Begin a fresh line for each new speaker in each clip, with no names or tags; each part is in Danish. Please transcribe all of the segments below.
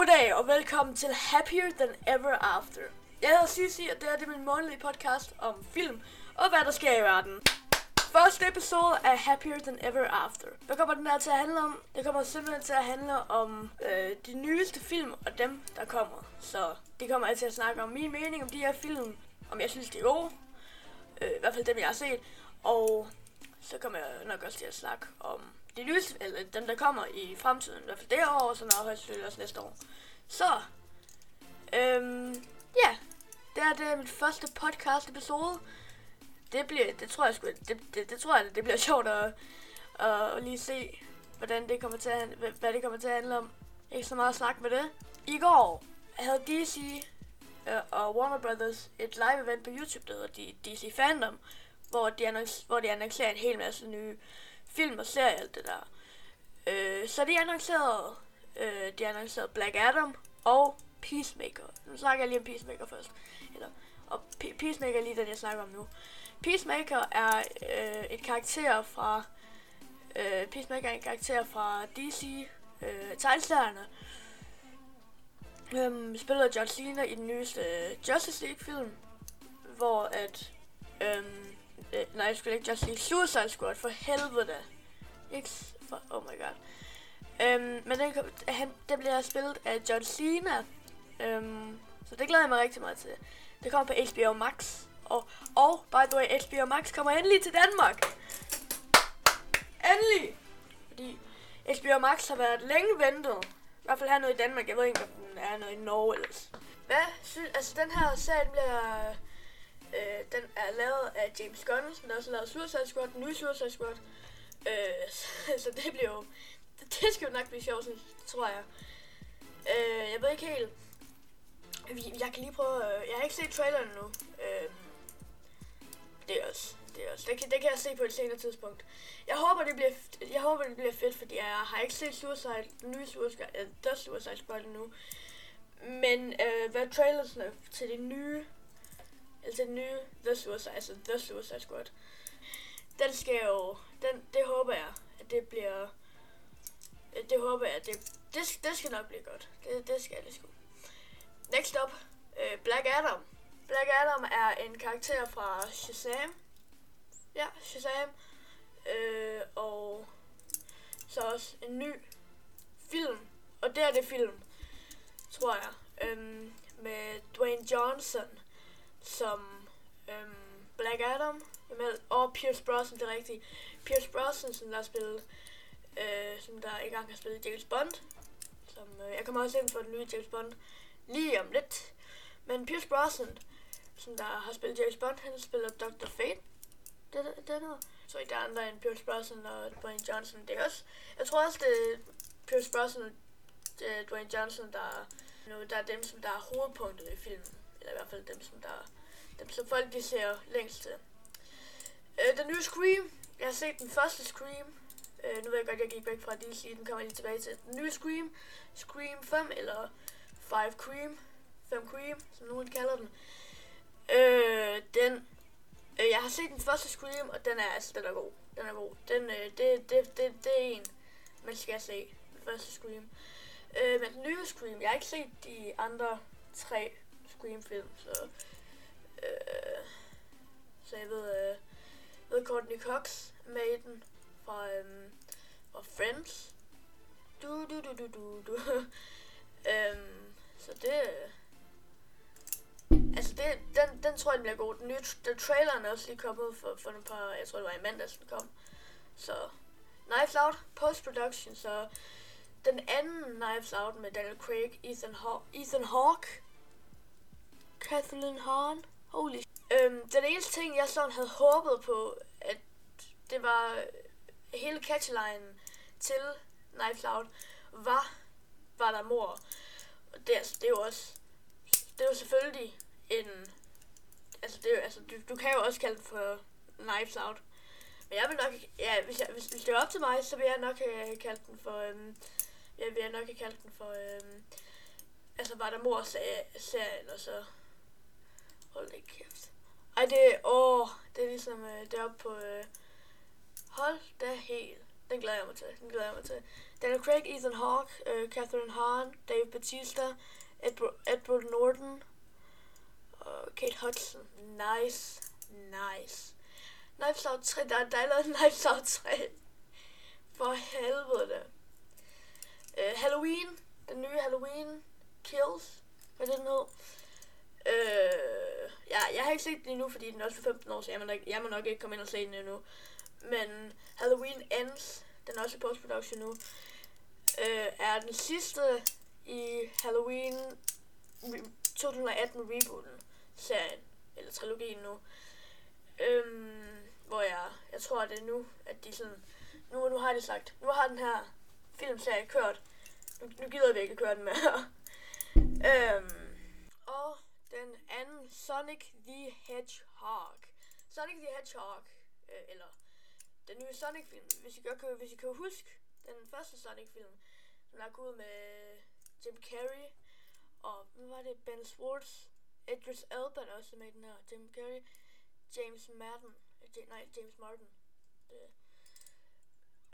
Goddag og velkommen til Happier Than Ever After. Jeg hedder Sissi, og det her det er min månedlige podcast om film og hvad der sker i verden. Første episode af Happier Than Ever After. Hvad kommer den her til at handle om? Det kommer simpelthen til at handle om øh, de nyeste film og dem, der kommer. Så det kommer jeg til at snakke om min mening om de her film, om jeg synes, de er gode. Øh, I hvert fald dem, jeg har set. Og så kommer jeg nok også til at snakke om de nyeste, eller dem, der kommer i fremtiden. I hvert fald det her år, og så når højst også næste år. Så, øhm, ja, det er, det er mit første podcast episode. Det bliver, det tror jeg sgu, det, det, det tror jeg, det bliver sjovt at, at, at lige se, hvordan det kommer til at, hvad det kommer til at handle om. Ikke så meget snak med det. I går havde DC øh, og Warner Brothers et live event på YouTube, der hedder DC Fandom, hvor de, annoncer, hvor de annoncerer en hel masse nye film og serie alt det der. Øh, så de annoncerede, øh, de annoncerede Black Adam og Peacemaker. Nu snakker jeg lige om Peacemaker først. Eller, og P- Peacemaker er lige den, jeg snakker om nu. Peacemaker er øh, et karakter fra... Øh, Peacemaker er en karakter fra DC øh, tegneserierne. Øhm, spiller John Cena i den nyeste øh, Justice League film, hvor at øhm, øh, nej, jeg skulle ikke Just League Suicide Squad for helvede. Ikke for, oh my god. Øhm, men den, han, den bliver spillet af John Cena. Øhm, så det glæder jeg mig rigtig meget til. Det kommer på HBO Max. Og, og by the way, HBO Max kommer endelig til Danmark. Endelig! Fordi HBO Max har været længe ventet. I hvert fald hernede i Danmark. Jeg ved ikke, om den er noget i Norge ellers. Hvad altså den her serie bliver... Øh, den er lavet af James Gunn, som der også har lavet Suicide Squad, den nye Suicide Squad. Øh, så, så det bliver jo... Det, det skal jo nok blive sjovt, tror jeg. Øh, jeg ved ikke helt... Jeg kan lige prøve... Øh, jeg har ikke set traileren nu. Øh, det er også... Det, er også, det, kan, det kan jeg se på et senere tidspunkt. Jeg håber, det bliver, jeg håber, det bliver fedt, fordi jeg har ikke set Suicide, den nye Suicide, øh, uh, The Suicide Squad endnu. Men øh, hvad trailersne øh, til det nye, altså den nye The Suicide, altså The Suicide Squad, den skal jo, den, det håber jeg, at det bliver, øh, det håber jeg, at det, det, det skal nok blive godt. Det, det skal det sgu. Next up, øh, Black Adam. Black Adam er en karakter fra Shazam. Ja, Shazam. Øh, og så også en ny film. Og det er det film, tror jeg. Øhm, med Dwayne Johnson som øhm, Black Adam. Og Pierce Brosnan, det er rigtigt. Pierce Brosnan, som der har spillet, øh, som der ikke har spillet James Bond. Som, øh, jeg kommer også ind for den nye James Bond lige om lidt. Men Pierce Brosnan, som der har spillet James Bond, han spiller Dr. Fate. Det, det, det er. Så i der er andre end Pierce Brosnan og Dwayne Johnson. Det er også, jeg tror også, det er Pierce Brosnan og Dwayne Johnson, der, nu, der er dem, som der er hovedpunktet i filmen. Eller i hvert fald dem, som der dem, som folk de ser længst til. Øh, den nye Scream. Jeg har set den første Scream. Øh, nu ved jeg godt, jeg gik væk fra DC. Den kommer jeg lige tilbage til. Den nye Scream. Scream 5 eller 5 Cream. 5 Cream, som nogen kalder den. Øh, den, øh, jeg har set den første Scream, og den er, altså, den er god. Den er god. Den, øh, det, det, det, det er en, man skal se. Den første Scream. Øh, men den nye Scream, jeg har ikke set de andre tre Scream-film, så, øh, så jeg ved, øh, ved Courtney Cox med i den fra, øh, fra Friends. Du, du, du, du, du, du. øhm, så det, Altså, det, den, den tror jeg, den bliver god. Den nye den traileren er også lige kommet for, for et par, jeg tror det var i mandags, den kom. Så, Knives Out, post-production, så den anden Knives Out med Daniel Craig, Ethan, Haw Ethan Hawke, Kathleen Hahn, holy øhm, Den eneste ting, jeg sådan havde håbet på, at det var øh, hele catchlinen til Knife Loud, var, var der mor. Og det, altså, det er jo også, det er jo selvfølgelig en... Altså, det, er, altså du, du kan jo også kalde den for Knives Out. Men jeg vil nok... Ja, hvis, jeg, hvis, hvis det er op til mig, så vil jeg nok øh, have kaldt den for... Øhm, jeg vil nok have kaldt den for... Øhm, altså, var der mor serien, og så... Hold da kæft. Ej, det er... Åh, det er ligesom... Øh, deroppe oppe på... Øh, hold da helt. Den glæder jeg mig til. Den glæder jeg mig til. Daniel Craig, Ethan Hawke, øh, Catherine Hahn, Dave Bautista, Edward, Edward Norton og Kate Hudson. Nice. Nice. Knives Out 3. Der, der er lavet Knives Out 3. For helvede. Øh, Halloween. Den nye Halloween. Kills. Hvad er det, nu? Øh, ja, jeg har ikke set den endnu, fordi den er også for 15 år, så jeg må, nok, jeg må nok ikke komme ind og se den endnu. Men Halloween Ends, den er også i post-production nu, øh, er den sidste i Halloween 2018 rebooten serien, eller trilogien nu. Øhm, hvor jeg, jeg tror, det er nu, at de sådan, nu, nu har de sagt, nu har den her filmserie kørt, nu, nu gider vi ikke køre den mere. øhm, og den anden, Sonic the Hedgehog. Sonic the Hedgehog, øh, eller den nye Sonic-film, hvis I, kan, hvis I kan huske den første Sonic-film, som er gået med Jim Carrey, og hvad var det, Ben Schwartz, Idris Elba der også med i den her, Jim Carrey, James Madden, øh, nej, James Martin. Det.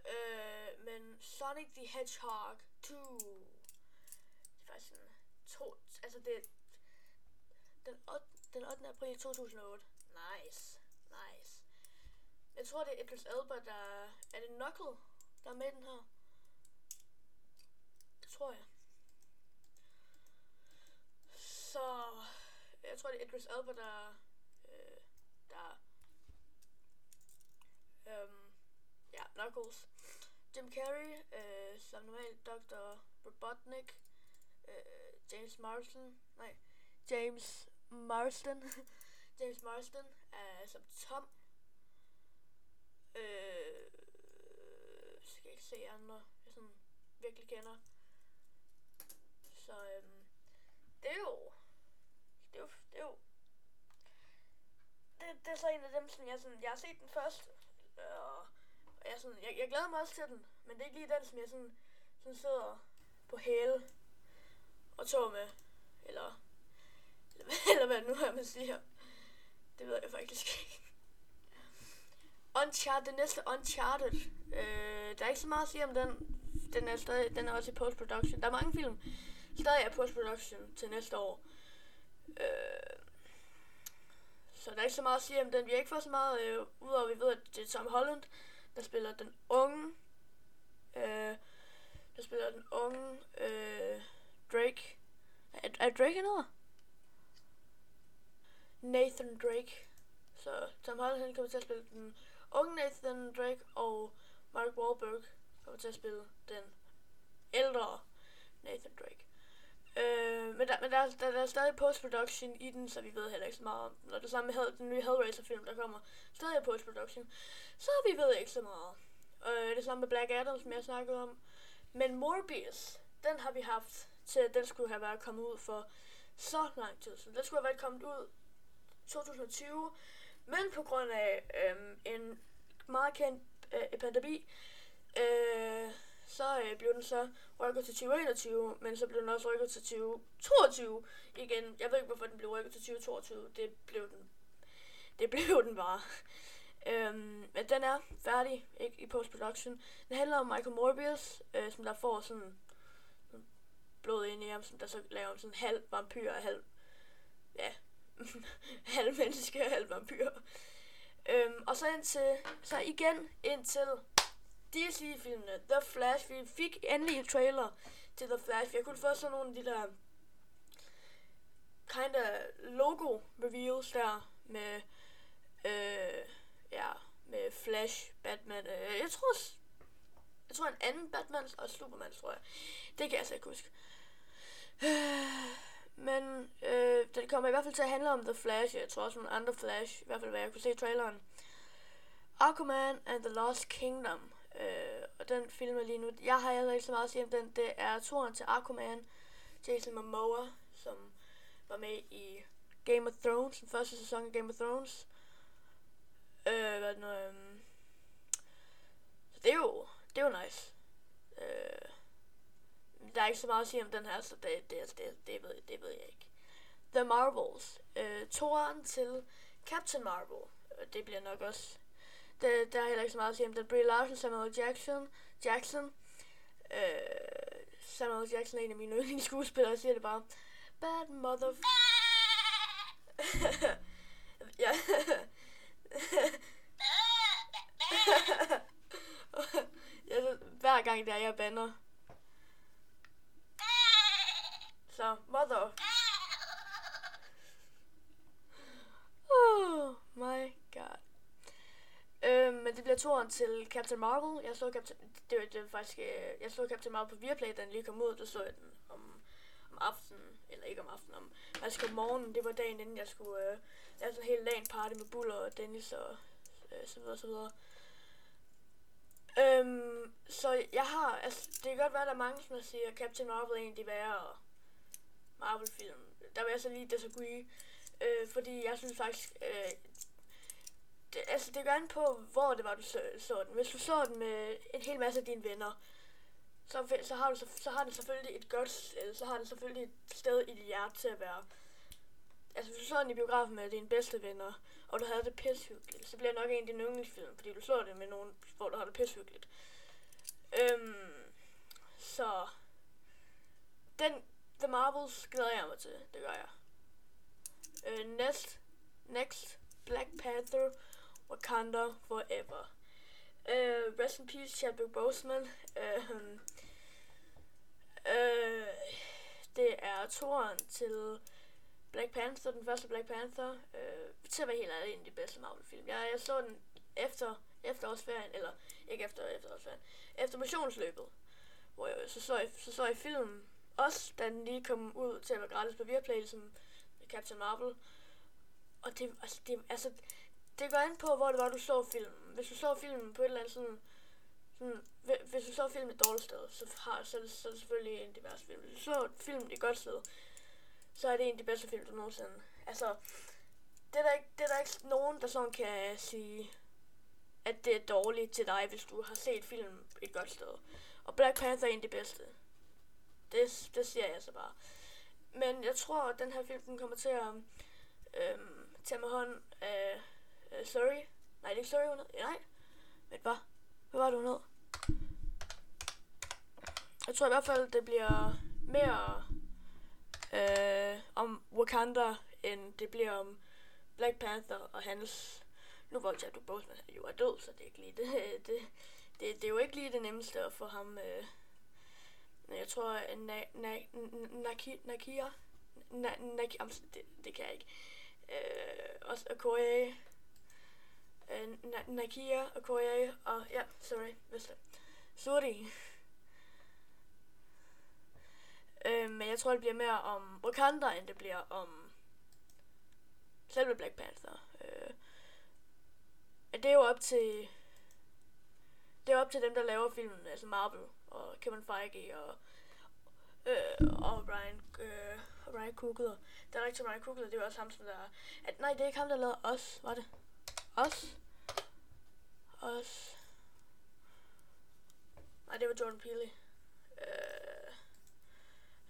Øh, men Sonic the Hedgehog 2, det er faktisk en to, altså det, den 8. april 2008. Nice, nice. Jeg tror, det er Idris Elba, der, er det Knuckle, der er med den her? Det tror jeg. Så jeg tror, det er Idris Elba, der, øh, der, øhm, ja, Knuckles. Jim Carrey, øh, som normalt Dr. Robotnik, øh, James Marsden, nej, James Marston, James Marston, er som Tom. Øh, skal jeg ikke se andre, jeg sådan virkelig kender. Så øhm, det er jo det er jo, det er jo det, det er så en af dem, som jeg, sådan, jeg har set den først, og, og jeg, sådan, jeg, jeg glæder mig også til den, men det er ikke lige den, som jeg sådan, sådan sidder på hæle og tog med, eller, eller, eller hvad nu her man siger. Det ved jeg faktisk ikke. Uncharted, den næste Uncharted, øh, der er ikke så meget at sige om den. Den er, stadig, den er også i post-production. Der er mange film, stadig er post-production til næste år. Øh, så der er ikke så meget at sige om den. Vi har ikke fået så meget, øh, udover vi ved, at det er Tom Holland, der spiller den unge, øh, der spiller den unge øh, Drake. Er, er Drake noget? Nathan Drake. Så Tom Holland han kommer til at spille den unge Nathan Drake, og Mark Wahlberg kommer til at spille den ældre Nathan Drake. Øh, men der, men der, der, der er stadig post-production i den, så vi ved heller ikke så meget om Når det samme med den nye Hellraiser-film, der kommer stadig post-production, så vi ved ikke så meget. Øh, det samme med Black Adam, som jeg snakkede om. Men Morbius, den har vi haft til, den skulle have været kommet ud for så lang tid siden. Den skulle have været kommet ud 2020, men på grund af øh, en meget kendt øh, pandemi, øh, så øh, blev den så rykket til 2021, men så blev den også rykket til 2022 igen. Jeg ved ikke, hvorfor den blev rykket til 2022. Det blev den, det blev den bare. øhm, men den er færdig ikke, i post-production. Den handler om Michael Morbius, øh, som der får sådan, sådan blod ind i ham, som der så laver sådan halv vampyr og halv, ja, halv menneske og halv vampyr. Øhm, og så indtil, så igen indtil DC-filmene, The Flash, vi fik endelig en trailer til The Flash. Jeg kunne få sådan nogle af de der kinda logo reveals der med øh, ja, med Flash, Batman. Øh, jeg tror jeg tror en anden Batman og Superman, tror jeg. Det kan jeg altså ikke huske. Øh, men øh, det kommer i hvert fald til at handle om The Flash. Jeg tror også nogle andre Flash, i hvert fald hvad jeg kunne se i traileren. Aquaman and the Lost Kingdom. Øh, og den film er lige nu. Jeg har heller ikke så meget at sige om den. Det er turen til Aquaman. Jason Momoa, som var med i Game of Thrones, den første sæson af Game of Thrones. Øh, hvad nu, øh, Så det er jo, det er jo nice. Øh, der er ikke så meget at sige om den her, så det, det, altså, det, det, ved, det ved jeg ikke. The Marvels. Øh, toren til Captain Marvel. Øh, det bliver nok også det, der er heller ikke så meget at sige om den. Brie Larson, Samuel Jackson, Jackson Øh, Samuel Jackson er en af mine yndlingsskuespillere, jeg siger det bare. Bad mother... ja. jeg, hver gang der jeg bander. Så, mother. Oh my god. Øh, men det bliver toren til Captain Marvel. Jeg så Captain, det, var, det faktisk, øh, jeg så Captain Marvel på Viaplay, da den lige kom ud. Der så jeg den om, om aftenen, eller ikke om aftenen, om, faktisk om morgenen. Det var dagen inden jeg skulle øh, lave sådan en hel LAN party med Buller og Dennis og øh, så videre, så videre. Øhm, så jeg har, altså det kan godt være, at der er mange, som siger, at Captain Marvel er en af de værre Marvel-film. Der vil jeg så lige disagree, øh, fordi jeg synes faktisk, øh, det, altså det gør an på, hvor det var, du så, så den. Hvis du så den med en hel masse af dine venner, så, så, har du, så, så har den selvfølgelig et godt, øh, så har den selvfølgelig et sted i dit hjerte til at være. Altså hvis du så den i biografen med dine bedste venner, og du havde det pishyggeligt, så bliver det nok en af dine yndlingsfilm, fordi du så det med nogen, hvor du har det pishyggeligt. Øhm, så den The Marvels glæder jeg mig til, det gør jeg. Øh, next, next Black Panther Wakanda Forever. Uh, rest in peace, Chadwick Boseman. Uh, uh, det er toren til Black Panther, den første Black Panther. Uh, til at være helt ærlig, en af de bedste Marvel-film. Jeg, jeg så den efter efterårsferien, eller ikke efter efterårsferien, efter missionsløbet, hvor jeg så så, jeg, så, så jeg filmen, også da den lige kom ud til at være gratis på Viaplay, som Captain Marvel. Og det, altså, det, altså, det går an på, hvor det var, du så filmen. Hvis du så filmen på et eller andet sådan... sådan hvis du så filmen et dårligt sted, så, har, så, det, så er det selvfølgelig en af de værste film. Hvis du så filmen et godt sted, så er det en af de bedste film, du nogensinde... Altså, det er der ikke, det er der ikke nogen, der sådan kan sige, at det er dårligt til dig, hvis du har set filmen et godt sted. Og Black Panther er en af de bedste. Det, det siger jeg så bare. Men jeg tror, at den her film den kommer til at øhm, tage med hånd af Uh, sorry. Nej, det er ikke sorry, hun hed. Nej. Men hvad? Hvad var det, hun hed? Jeg tror i hvert fald, det bliver mere øh, om Wakanda, end det bliver om Black Panther og hans... Nu hvor Chadwick Boseman jo er død, så det er ikke lige det, det, det, det er jo ikke lige det nemmeste at få ham... Øh, jeg tror, at na, na, Nakia... Nakia... Na, Nakia... Det, det kan jeg ikke. Øh, også Korea... øh, Nakia og Korea og ja, sorry, hvis det. Sorry. øh, men jeg tror, det bliver mere om Wakanda, end det bliver om selve Black Panther. Øh, det er jo op til det er op til dem, der laver filmen, altså Marvel og Kevin Feige og øh, og Ryan øh, Ryan Coogler. Der er rigtig Ryan Coogler, det var også ham, som der... At, nej, det er ikke ham, der lavede os, var det? Os? Os. Nej, det var Jordan Peele. Øh,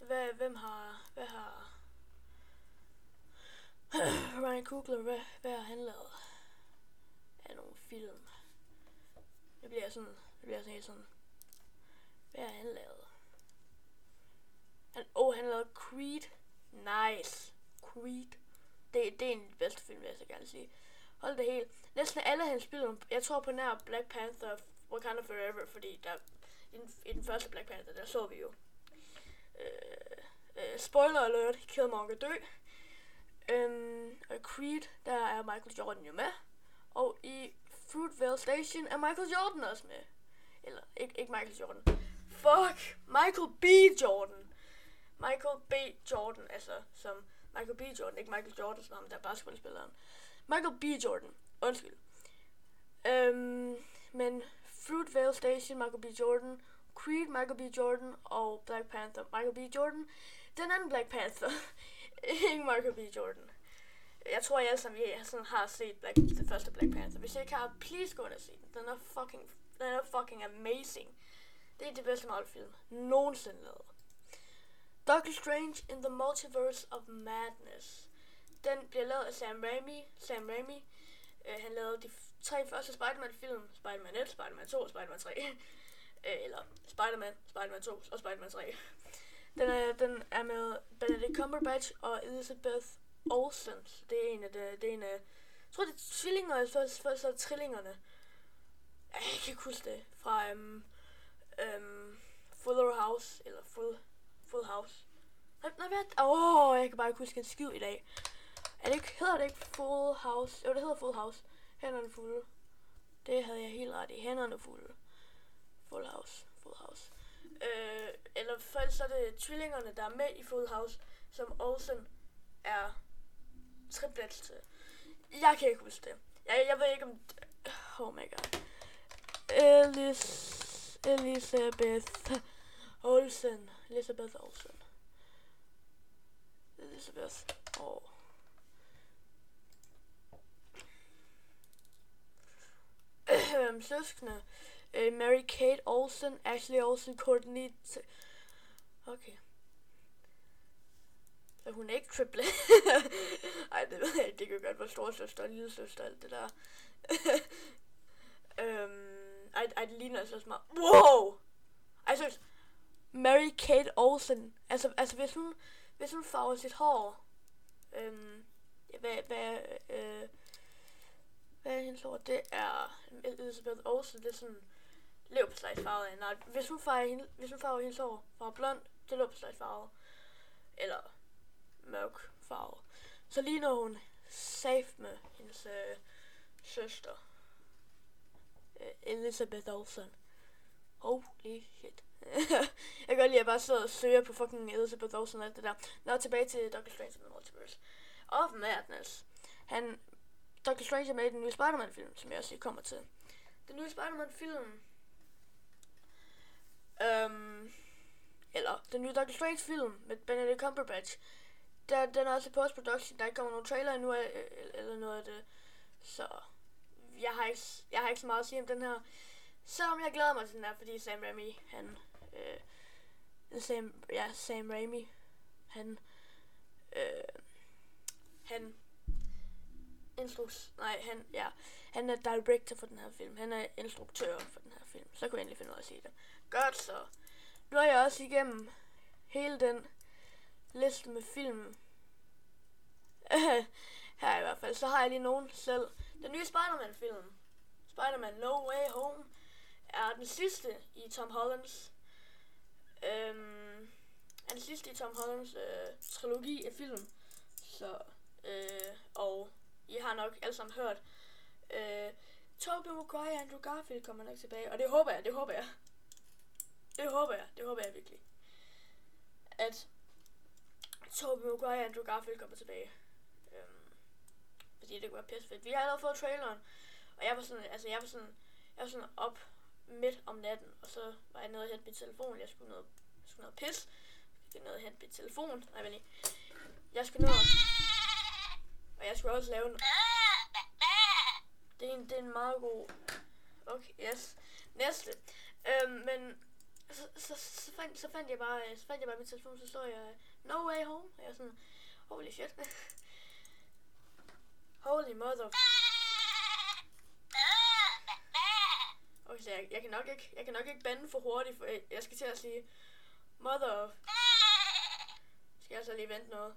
hvad, hvem har... Hvad har... Ryan Coogler, hvad, hvad har han lavet? Af nogle film. Det bliver sådan... Det bliver sådan helt sådan... Hvad har han lavet? Han, oh, han lavede Creed. Nice. Creed. Det, det er en af de bedste film, vil jeg så gerne sige. Hold det helt. Næsten alle hans spiller, jeg tror på nær Black Panther, Wakanda Forever, fordi der, i, den, i den første Black Panther, der så vi jo. Øh, øh, spoiler alert, Killmonger dø. Øhm, og Creed, der er Michael Jordan jo med. Og i Fruitvale Station er Michael Jordan også med. Eller, ikke, ikke Michael Jordan. Fuck! Michael B. Jordan. Michael B. Jordan, altså som Michael B. Jordan, ikke Michael Jordan, som ham der basketballspilleren. Michael B. Jordan. Undskyld. Øhm, men Fruitvale Station, Michael B. Jordan, Creed, Michael B. Jordan og Black Panther, Michael B. Jordan. Den anden Black Panther, ikke Michael B. Jordan. Jeg tror, jeg alle sammen sådan har set Black, den første Black Panther. Hvis jeg ikke har, please gå ind og se den. Den er fucking, den er fucking amazing. Det er det bedste Marvel-film nogensinde lavet. Doctor Strange in the Multiverse of Madness. Den bliver lavet af Sam Raimi. Sam Raimi, øh, han lavede de tre første Spider-Man film. Spider-Man 1, Spider-Man 2 og Spider-Man 3. Øh, eller Spider-Man, Spider-Man 2 og Spider-Man 3. Den er, den er med Benedict Cumberbatch og Elizabeth Olsen. Det er en af de, det er en af, jeg tror det er tvillinger, eller så, så, så er trillingerne. Jeg kan ikke huske det. Fra øhm, Øhm, Fuller House, eller Full, Full House. Nej, nej, hvad? Åh, oh, jeg kan bare ikke huske en skid i dag. Er det ikke, hedder det ikke Full House? Jo, det hedder Full House. Hænderne fulde. Det havde jeg helt ret i. Hænderne fulde. Full House. Full House. Øh, eller for ellers så er det tvillingerne, der er med i Full House, som Olsen er triplet til. Jeg kan ikke huske det. Jeg, jeg ved ikke om... Oh my god. Alice Elisabeth Olsen. Elisabeth Olsen. Elisabeth. Åh. Oh. Søskende. Øh, Mary Kate Olsen, Ashley Olsen, Courtney... Okay. Så hun er ikke triple. Ej, det ved jeg ikke. Det kan godt være storsøster og lille søster alt det der. øhm, ej, ej, det ligner altså meget. Wow! Ej, Mary Kate Olsen. Altså, altså hvis hun, hvis hun farver sit hår. Øhm, ja, hvad, hvad, øh, hvad er hendes hår? Det er Elizabeth Olsen. Det er sådan leverpostejsfarvet. Nej, hvis hun farver, hende, hvis hun farver hendes hår fra blond til leverpostejsfarvet. Eller mørk farve. Så lige når hun safe med hendes øh, søster. Øh, Elizabeth Olsen. Holy shit. jeg kan godt lide, at jeg bare sidder og søger på fucking Elizabeth Olsen og alt det der. Nå, tilbage til Doctor Strange and the Multiverse. Of Madness. Han, Doctor Strange er med i den nye Spider-Man-film, som jeg også lige kommer til. Den nye Spider-Man-film... Øhm, eller den nye Doctor Strange-film med Benedict Cumberbatch der, den er også i post-production. Der ikke kommer nogen trailer endnu, øh, eller noget af det. Så jeg har, ikke, jeg har ikke så meget at sige om den her. Selvom jeg glæder mig til den her, fordi Sam Raimi, han... Øh, Sam, ja, Sam Raimi, han... Øh, han instruks, nej, han, ja, han er director for den her film. Han er instruktør for den her film. Så kunne jeg endelig finde ud af at sige det. Godt så. Nu er jeg også igennem hele den liste med film. Her i hvert fald. Så har jeg lige nogen selv. Den nye Spider-Man-film. Spider-Man No Way Home er den sidste i Tom Hollands øhm, er den sidste i Tom Hollands øh, trilogi af film. Så, øh, og I har nok alle sammen hørt, øh, Tobey Maguire og Andrew Garfield kommer nok tilbage, og det håber jeg, det håber jeg. Det håber jeg, det håber jeg virkelig. At Tobey Maguire og Andrew Garfield kommer tilbage. Fordi det kunne være pisse fedt. Vi har allerede fået traileren, og jeg var sådan, altså jeg var sådan, jeg var sådan op midt om natten, og så var jeg nede og hente min telefon. Jeg skulle noget, jeg skulle noget pis. Jeg nede og hente min telefon. Nej, men Jeg skulle ned og, og jeg skulle også lave en, det er en, det er en meget god, okay, yes. Næste. Øhm, men så, så, så, fandt, så fandt jeg bare, så fandt jeg bare min telefon, så så jeg No Way Home, og jeg er sådan, holy shit holy mother. Okay, så jeg, jeg, kan nok ikke, jeg kan nok ikke bande for hurtigt, for jeg, jeg skal til at sige mother of. Skal jeg så lige vente noget.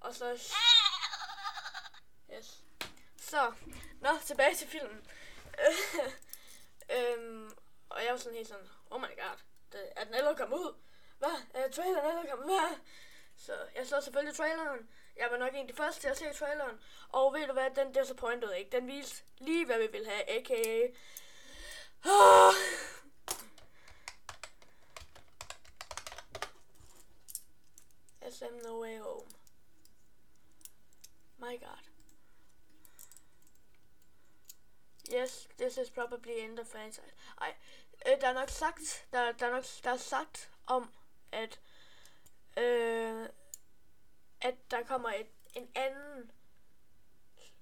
Og så... Yes. Så, nå, tilbage til filmen. øhm, og jeg var sådan helt sådan, oh my god, det, er den allerede kommet ud? Hvad? Er traileren allerede kommet? Hvad? Så jeg så selvfølgelig traileren. Jeg var nok en af de første til at se traileren. Og ved du hvad, den disappointed ikke. Den viste lige, hvad vi ville have, a.k.a. Oh. SM No Way Home. My god. Yes, this is probably in the franchise. Ej, øh, der er nok sagt, der, der er nok der er sagt om, at øh, at der kommer et, en anden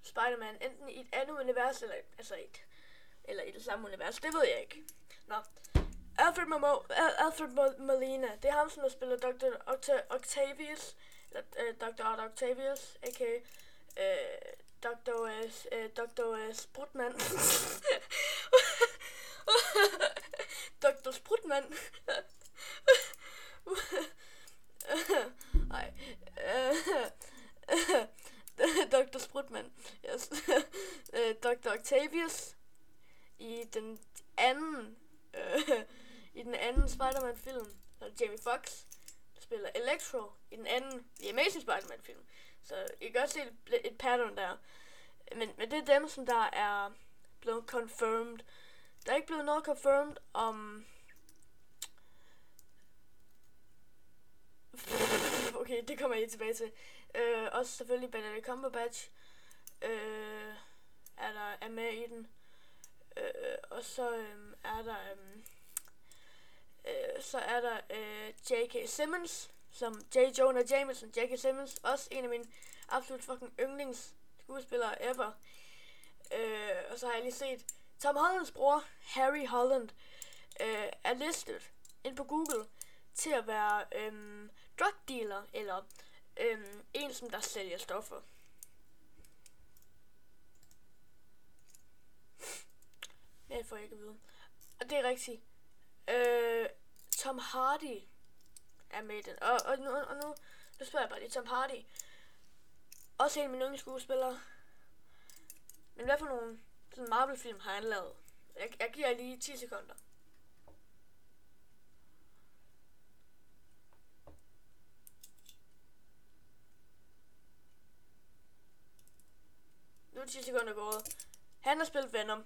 Spider-Man, enten i et andet univers, eller, altså et, eller i det samme univers, det ved jeg ikke. Nå. Alfred, Momo, Alfred Molina, det er ham, som har spillet Dr. Octa Octavius, eller øh, uh, Dr. Otto Octavius, a.k.a. Øh, øh, uh, Dr. Uh, Dr. Uh, Sprutman. Dr. Sprutman. Nej. Øh, Dr. Sprutman. Yes. Øh, Dr. Octavius i den anden øh, i den anden Spider-Man film, så Jamie Foxx, spiller Electro i den anden The Amazing Spider-Man film. Så I kan også se et, et pattern der. Men, men det er dem, som der er blevet confirmed. Der er ikke blevet noget confirmed om... Okay, det kommer jeg tilbage til. Øh, også selvfølgelig Benedict Cumberbatch øh, er der er med i den. Øh, og så øh, er der øh, øh så er der øh, J.K. Simmons som J. Jonah Jameson. J.K. Simmons også en af mine absolut fucking yndlings skuespillere ever. Øh, og så har jeg lige set Tom Hollands bror, Harry Holland, øh, er listet ind på Google til at være øh, drug dealer, eller øhm, en, som der sælger stoffer. Det får jeg ikke at vide. Og det er rigtigt. Øh, Tom Hardy er med i den. Og, og, nu, og nu, nu spørger jeg bare lige, Tom Hardy. Også en af mine skuespillere. Men hvad for nogle sådan Marvel-film har han lavet? Jeg, jeg giver lige 10 sekunder. 10 sekunder gået. Han har spillet Venom.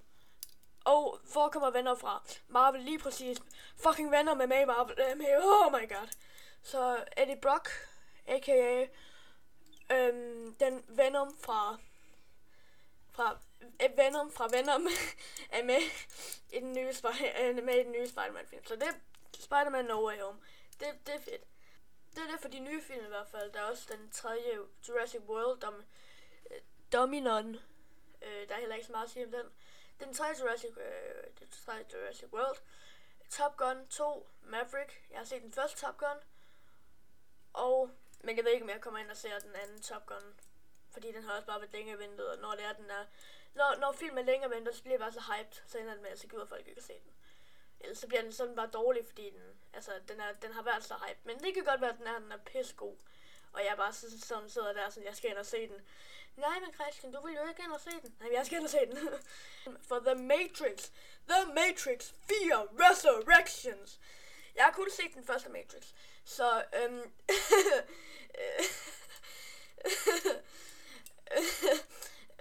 Og hvor kommer Venom fra? Marvel lige præcis. Fucking venner med i Marvel. Øh, med, oh my god. Så Eddie Brock, a.k.a. Øhm, den Venom fra fra øh, Venom fra Venom er med i den nye, øh, er med i den nye Spider-Man film. Så det er Spider-Man No Way Home. Det, det er fedt. Det er det for de nye film i hvert fald. Der er også den tredje Jurassic World, dom, øh, Dominon. Øh, der er heller ikke så meget at sige om den. Den tredje Jurassic, øh, den tredje Jurassic World. Top Gun 2, Maverick. Jeg har set den første Top Gun. Og, men jeg ved ikke, om jeg kommer ind og ser den anden Top Gun. Fordi den har også bare været længe ventet, og når det er, den er... Når, når filmen er længe ventet, så bliver jeg bare så hyped, så ender den med, at så gider folk ikke at se den. Ellers så bliver den sådan bare dårlig, fordi den, altså, den, er, den har været så hype. Men det kan godt være, at den er, den er pissegod. Og jeg bare sådan, sådan sidder der, sådan, jeg skal ind og se den. Nej, men Christian, du vil jo ikke ind og se den. Nej, jeg skal ind og se den. For The Matrix. The Matrix 4 Resurrections. Jeg har kun set den første Matrix. Så, øhm...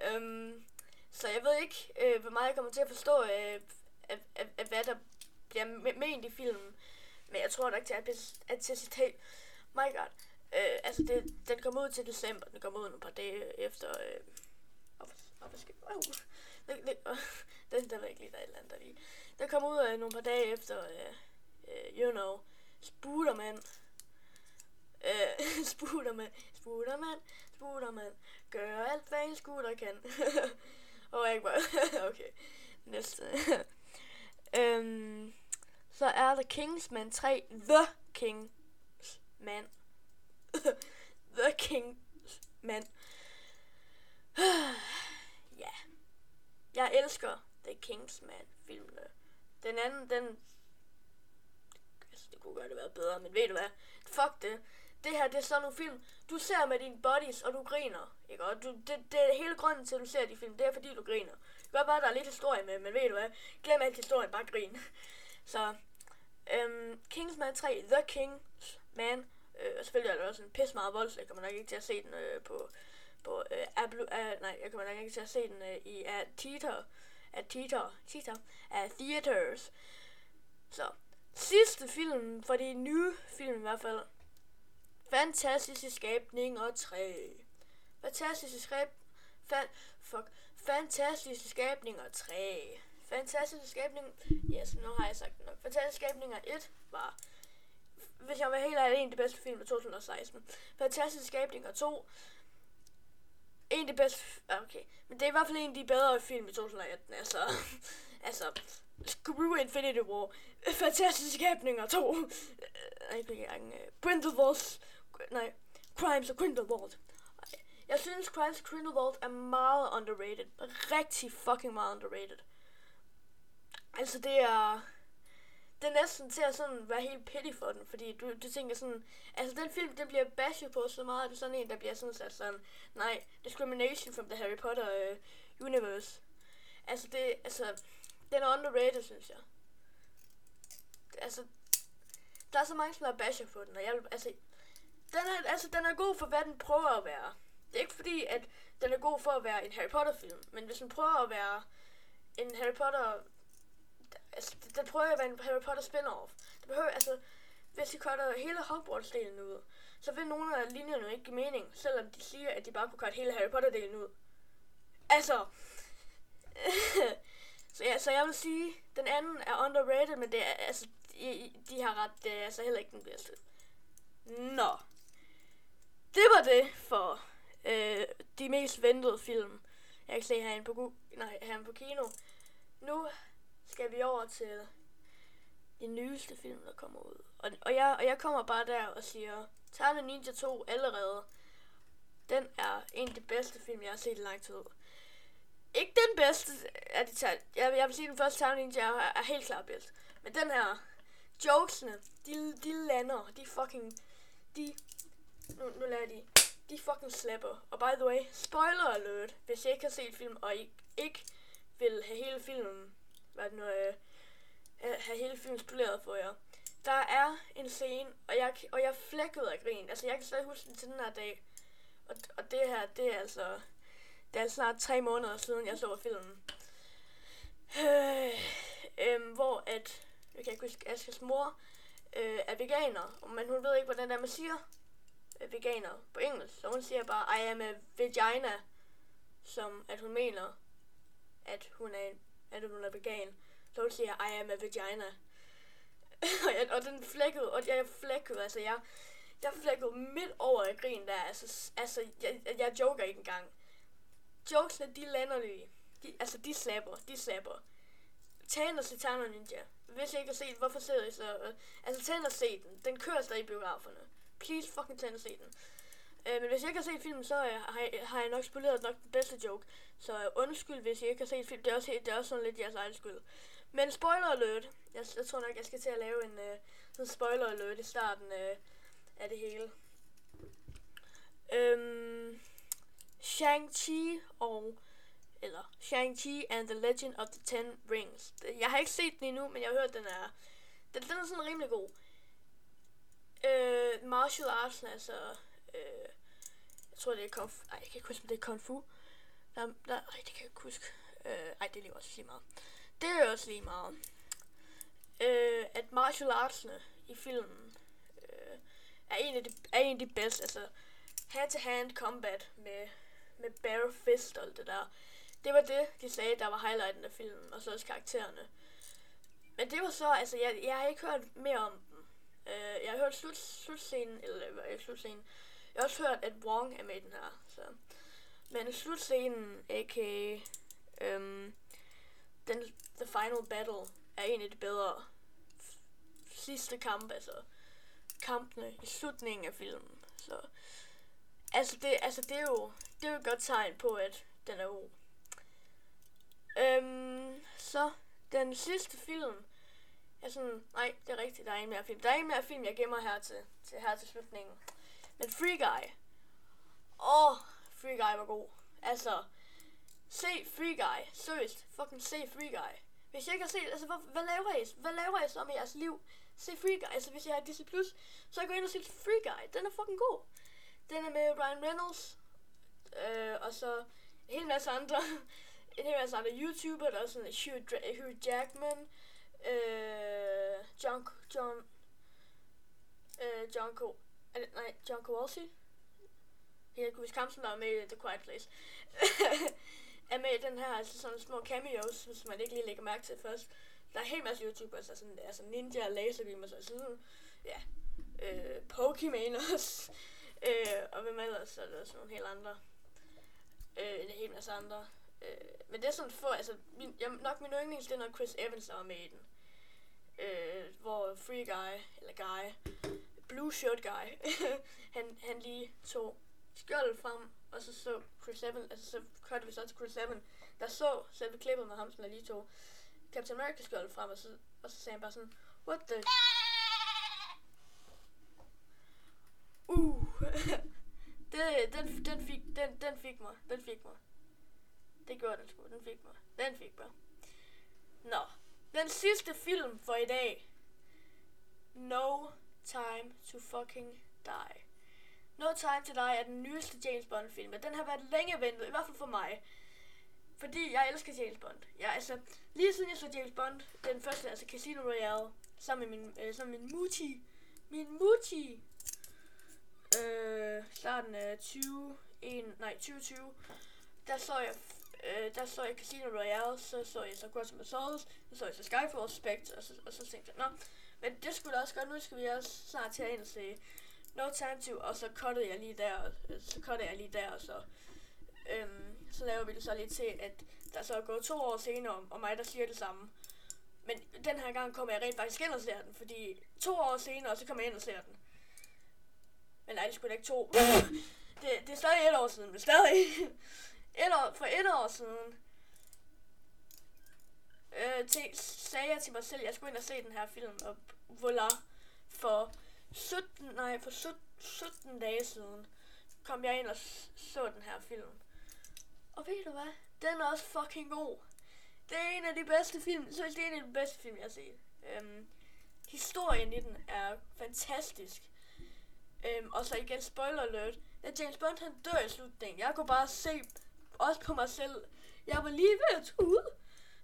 øhm, så jeg ved ikke, øh, hvor meget jeg kommer til at forstå øh, af, af, af, hvad der bliver ment i filmen. Men jeg tror nok til at, at til at citere, my god, øh, altså det, den kommer ud til december, den kommer ud nogle par dage efter, øh, op, op, hvad skal, oh, den, den der var ikke lige der et eller andet der lige. Den kommer ud øh, nogle par dage efter, øh, øh, you know, Spooderman. Øh, Spooderman, Spooderman, Spooderman. Gør alt, hvad en scooter kan. Og jeg bare, okay. Næste. øhm, så er der Kingsman 3, The Kingsman. The Kingsman. ja. Jeg elsker The Kingsman filmene. Den anden, den... Altså, det kunne godt have været bedre, men ved du hvad? Fuck det det her, det er sådan nogle film, du ser med dine buddies, og du griner. Ikke? Og du, det, det er hele grunden til, at du ser de film, det er fordi, du griner. Det kan bare, der er lidt historie med, men ved du hvad? Glem alt historien, bare grin. Så, øhm, Kingsman 3, The King's Man. Øh, og selvfølgelig er der også en pis meget voldelig. Jeg kommer nok ikke til at se den øh, på, på øh, Apple, Øh, nej, jeg kommer nok ikke til at se den øh, i at theater, at theater, theater, at theaters. Så, sidste film, for de nye film i hvert fald, Fantastiske skabninger 3. Fantastiske skab... Fan, fuck. Fantastiske skabninger 3. Fantastiske skabninger... Yes, nu har jeg sagt det nok. Fantastiske skabninger 1 var... Hvis jeg var helt ærlig, en af de bedste film af 2016. Fantastiske skabninger 2 en af de bedste... Okay, men det er i hvert fald en af de bedre film i 2018. Altså, altså Screw Infinity War. Fantastiske skabninger øh, 2. Nej, Ikke engang. Øh, Grindelwald. nej, Crimes of Grindelwald. Jeg synes, Crimes of Grindelwald er meget underrated. Rigtig fucking meget underrated. Altså, det er det er næsten til at sådan være helt pity for den, fordi du, du tænker sådan, altså den film, den bliver bashed på så meget, at det er sådan en, der bliver sådan sat sådan, nej, discrimination from the Harry Potter uh, universe. Altså det, altså, den er underrated, synes jeg. Altså, der er så mange, som har basher på den, og jeg vil, altså, den er, altså, den er god for, hvad den prøver at være. Det er ikke fordi, at den er god for at være en Harry Potter-film, men hvis den prøver at være en Harry Potter... Altså, den prøver at være en Harry Potter spin-off. Det behøver, altså, hvis de cutter hele Hogwarts-delen ud, så vil nogle af linjerne ikke give mening, selvom de siger, at de bare kunne cutte hele Harry Potter-delen ud. Altså... så, ja, så jeg vil sige, den anden er underrated, men det er, altså, de, de har ret, det er altså heller ikke den bedste. Nå. Det var det for øh, de mest ventede film. Jeg kan se herinde på, nej, herinde på kino. Nu skal vi over til den nyeste film, der kommer ud. Og, og, jeg, og jeg kommer bare der og siger, Terne Ninja 2 allerede. Den er en af de bedste film, jeg har set i lang tid. Ikke den bedste af de tal. Jeg, jeg vil sige, den første Terne Ninja er, er helt klart bedst. Men den her, jokesene, de, de lander, de fucking, de, nu, nu lader de de fucking slapper. Og by the way, spoiler alert, hvis jeg ikke har set film, og I ikke vil have hele filmen, hvad det nu, øh, øh, have hele filmen spoleret for jer. Der er en scene, og jeg, og jeg flækkede af grin. Altså, jeg kan stadig huske den til den her dag. Og, og det her, det er altså... Det er snart tre måneder siden, jeg så filmen. Øh, øh, hvor at... Jeg kan ikke huske, Askers mor øh, er veganer, men hun ved ikke, hvordan det er, man siger øh, veganer på engelsk. Så hun siger bare, I am a vagina, som at hun mener, at hun er, at hun er vegan. Så hun siger, I am a vagina. og, jeg, og den flækkede, og jeg flækkede, altså jeg, jeg flækkede midt over i grin der, altså, altså jeg, jeg joker ikke engang. Jokesene, de lander lige. De, altså, de slapper, de slapper. Tag ind og se Ninja. Hvis jeg ikke har set, hvorfor ser I så? Altså, tag og se den. Den kører stadig i biograferne please fucking tag og se den. Øh, men hvis jeg ikke har set filmen, så øh, har, jeg, har jeg nok spoleret nok den bedste joke. Så øh, undskyld, hvis jeg ikke har set film. Det er også, det er også sådan lidt jeres egen skyld. Men spoiler alert. Jeg, jeg tror nok, jeg skal til at lave en øh, sådan spoiler alert i starten øh, af det hele. Øhm, Shang-Chi og eller Shang-Chi and the Legend of the Ten Rings. Jeg har ikke set den endnu, men jeg har hørt, den er, den, den er sådan rimelig god. Øh, martial arts, altså... Øh, jeg tror, det er kung fu. Ej, jeg kan ikke huske, om det er kung fu. Der, der, ej, det kan jeg ikke huske. Øh, ej, det er lige også lige meget. Det er også lige meget. Øh, at martial artsene i filmen øh, er, en af de, er en af de bedste. Altså, hand-to-hand combat med, med bare fist og det der. Det var det, de sagde, der var highlighten af filmen, og så også karaktererne. Men det var så, altså, jeg, jeg har ikke hørt mere om Uh, jeg har hørt slut, slutscenen, eller ikke slutscenen. Jeg har også hørt, at Wong er med i den her. Så. Men slutscenen, a.k.a. Øhm, den, The Final Battle, er en af de bedre sidste kampe, altså kampene i slutningen af filmen. Så altså det, altså det er jo det er jo et godt tegn på, at den er god. Øhm, så den sidste film, jeg er sådan, nej, det er rigtigt, der er en mere film. Der er en mere film, jeg gemmer her til, til her til slutningen. Men Free Guy. Åh, oh, Free Guy var god. Altså, se Free Guy. Seriøst, fucking se Free Guy. Hvis jeg ikke har set, altså, hvad, hvad laver I? Hvad laver I så med jeres liv? Se Free Guy. Altså, hvis jeg har Disney+, Plus, så gå ind og se Free Guy. Den er fucking god. Den er med Ryan Reynolds. Øh, og så en hel masse andre, en hel masse andre YouTuber. Der er sådan Hugh, Hugh Jackman øh, John, John, øh, John, Co, øh, nej, John Kowalski, jeg kan huske ham, som var med i The Quiet Place, er med i den her, altså sådan små cameos, som man ikke lige lægger mærke til først. Der er en hel masse YouTubers, altså, sådan, altså Ninja, Laserbeam og sådan, ja, øh, Pokemon også, øh, og hvem ellers, så er der? Sådan nogle helt andre, øh, en hel masse andre. Øh, men det er sådan få, altså, min, jeg, nok min yndlings, det er når Chris Evans, der var med i den. Øh, hvor Free Guy, eller Guy, Blue Shirt Guy, han, han lige tog skjoldet frem, og så så Chris Evans, altså så kørte vi så til Chris Evans, der så selve klippet med ham, som der lige tog Captain America skjoldet frem, og så, og så sagde han bare sådan, What the... Uh. det, den, den, fik, den, den fik mig. Den fik mig. Det gjorde den sgu. Den fik mig. Den fik mig. Nå. Den sidste film for i dag. No Time to Fucking Die. No Time to Die er den nyeste James Bond film, og den har været længe ventet, i hvert fald for mig. Fordi jeg elsker James Bond. Jeg, altså, lige siden jeg så James Bond, den første, altså Casino Royale, sammen med min, øh, sammen med min Muti, min Muti, øh, starten af 20, 1, nej, 2020, der så jeg, øh, der så jeg Casino Royale, så så jeg så Quantum of Souls, så så jeg så Skyfall Spectre, og så, og så tænkte jeg, nå, men det skulle også godt, nu skal vi også snart til at ind og se No Time To, og så cuttede jeg lige der, og, øh, så cuttede jeg lige der, og så, øhm, så laver vi det så lidt til, at der så er gået to år senere, og mig der siger det samme. Men den her gang kommer jeg rent faktisk ind og ser den, fordi to år senere, så kommer jeg ind og ser den. Men nej, det skulle da ikke to. det, det er stadig et år siden, men stadig. et år, for et år siden, øh, til, sagde jeg til mig selv, at jeg skulle ind og se den her film, og voilà, for 17, nej, for 17, 17 dage siden, kom jeg ind og så den her film. Og ved du hvad? Den er også fucking god. Det er en af de bedste film, så det er en af de bedste film, jeg har set. Øhm, historien i den er fantastisk. Øhm, og så igen, spoiler alert, at James Bond han dør i slutningen. Jeg kunne bare se, også på mig selv, jeg var lige ved at tude.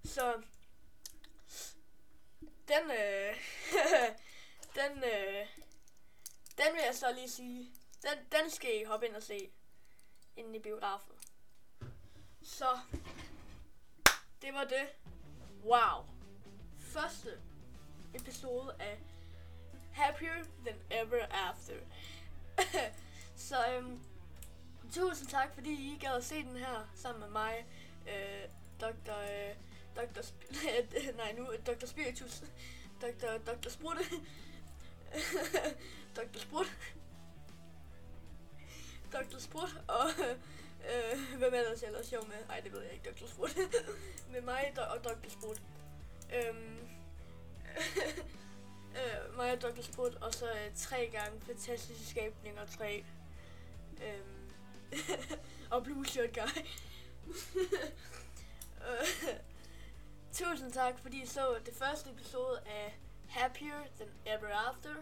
Så, den, øh, den, øh, den vil jeg så lige sige, den, den skal I hoppe ind og se, inden i biografen. Så, det var det. Wow. Første episode af Happier Than Ever After. så øhm, tusind tak, fordi I gad at se den her sammen med mig, øh, Dr. Øh, Dr. Sp- nej, nu Dr. Spiritus, Dr. Dr. Sprutte, Dr. Sprut, Dr. Sprut og øh, hvem ellers jeg ellers sjov med? Nej, det ved jeg ikke, Dr. Sprut. med mig og Dr. Sprut. Øhm, øh, mig og Dr. Sprut, og så øh, tre gange fantastiske skabninger, tre. Øhm, og Blue Shirt Guy. Øh, Tusind tak, fordi I så det første episode af Happier Than Ever After.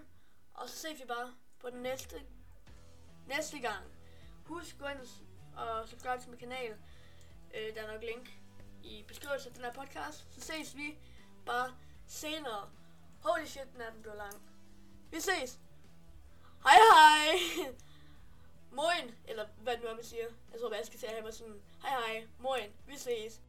Og så ses vi bare på den næste, næste gang. Husk at gå ind og subscribe til min kanal. Øh, der er nok link i beskrivelsen af den her podcast. Så ses vi bare senere. Holy shit, den er den blevet lang. Vi ses. Hej hej. Moin, eller hvad nu er man siger. Jeg tror, hvad jeg skal sige her med sådan, hej hej, moin, vi ses.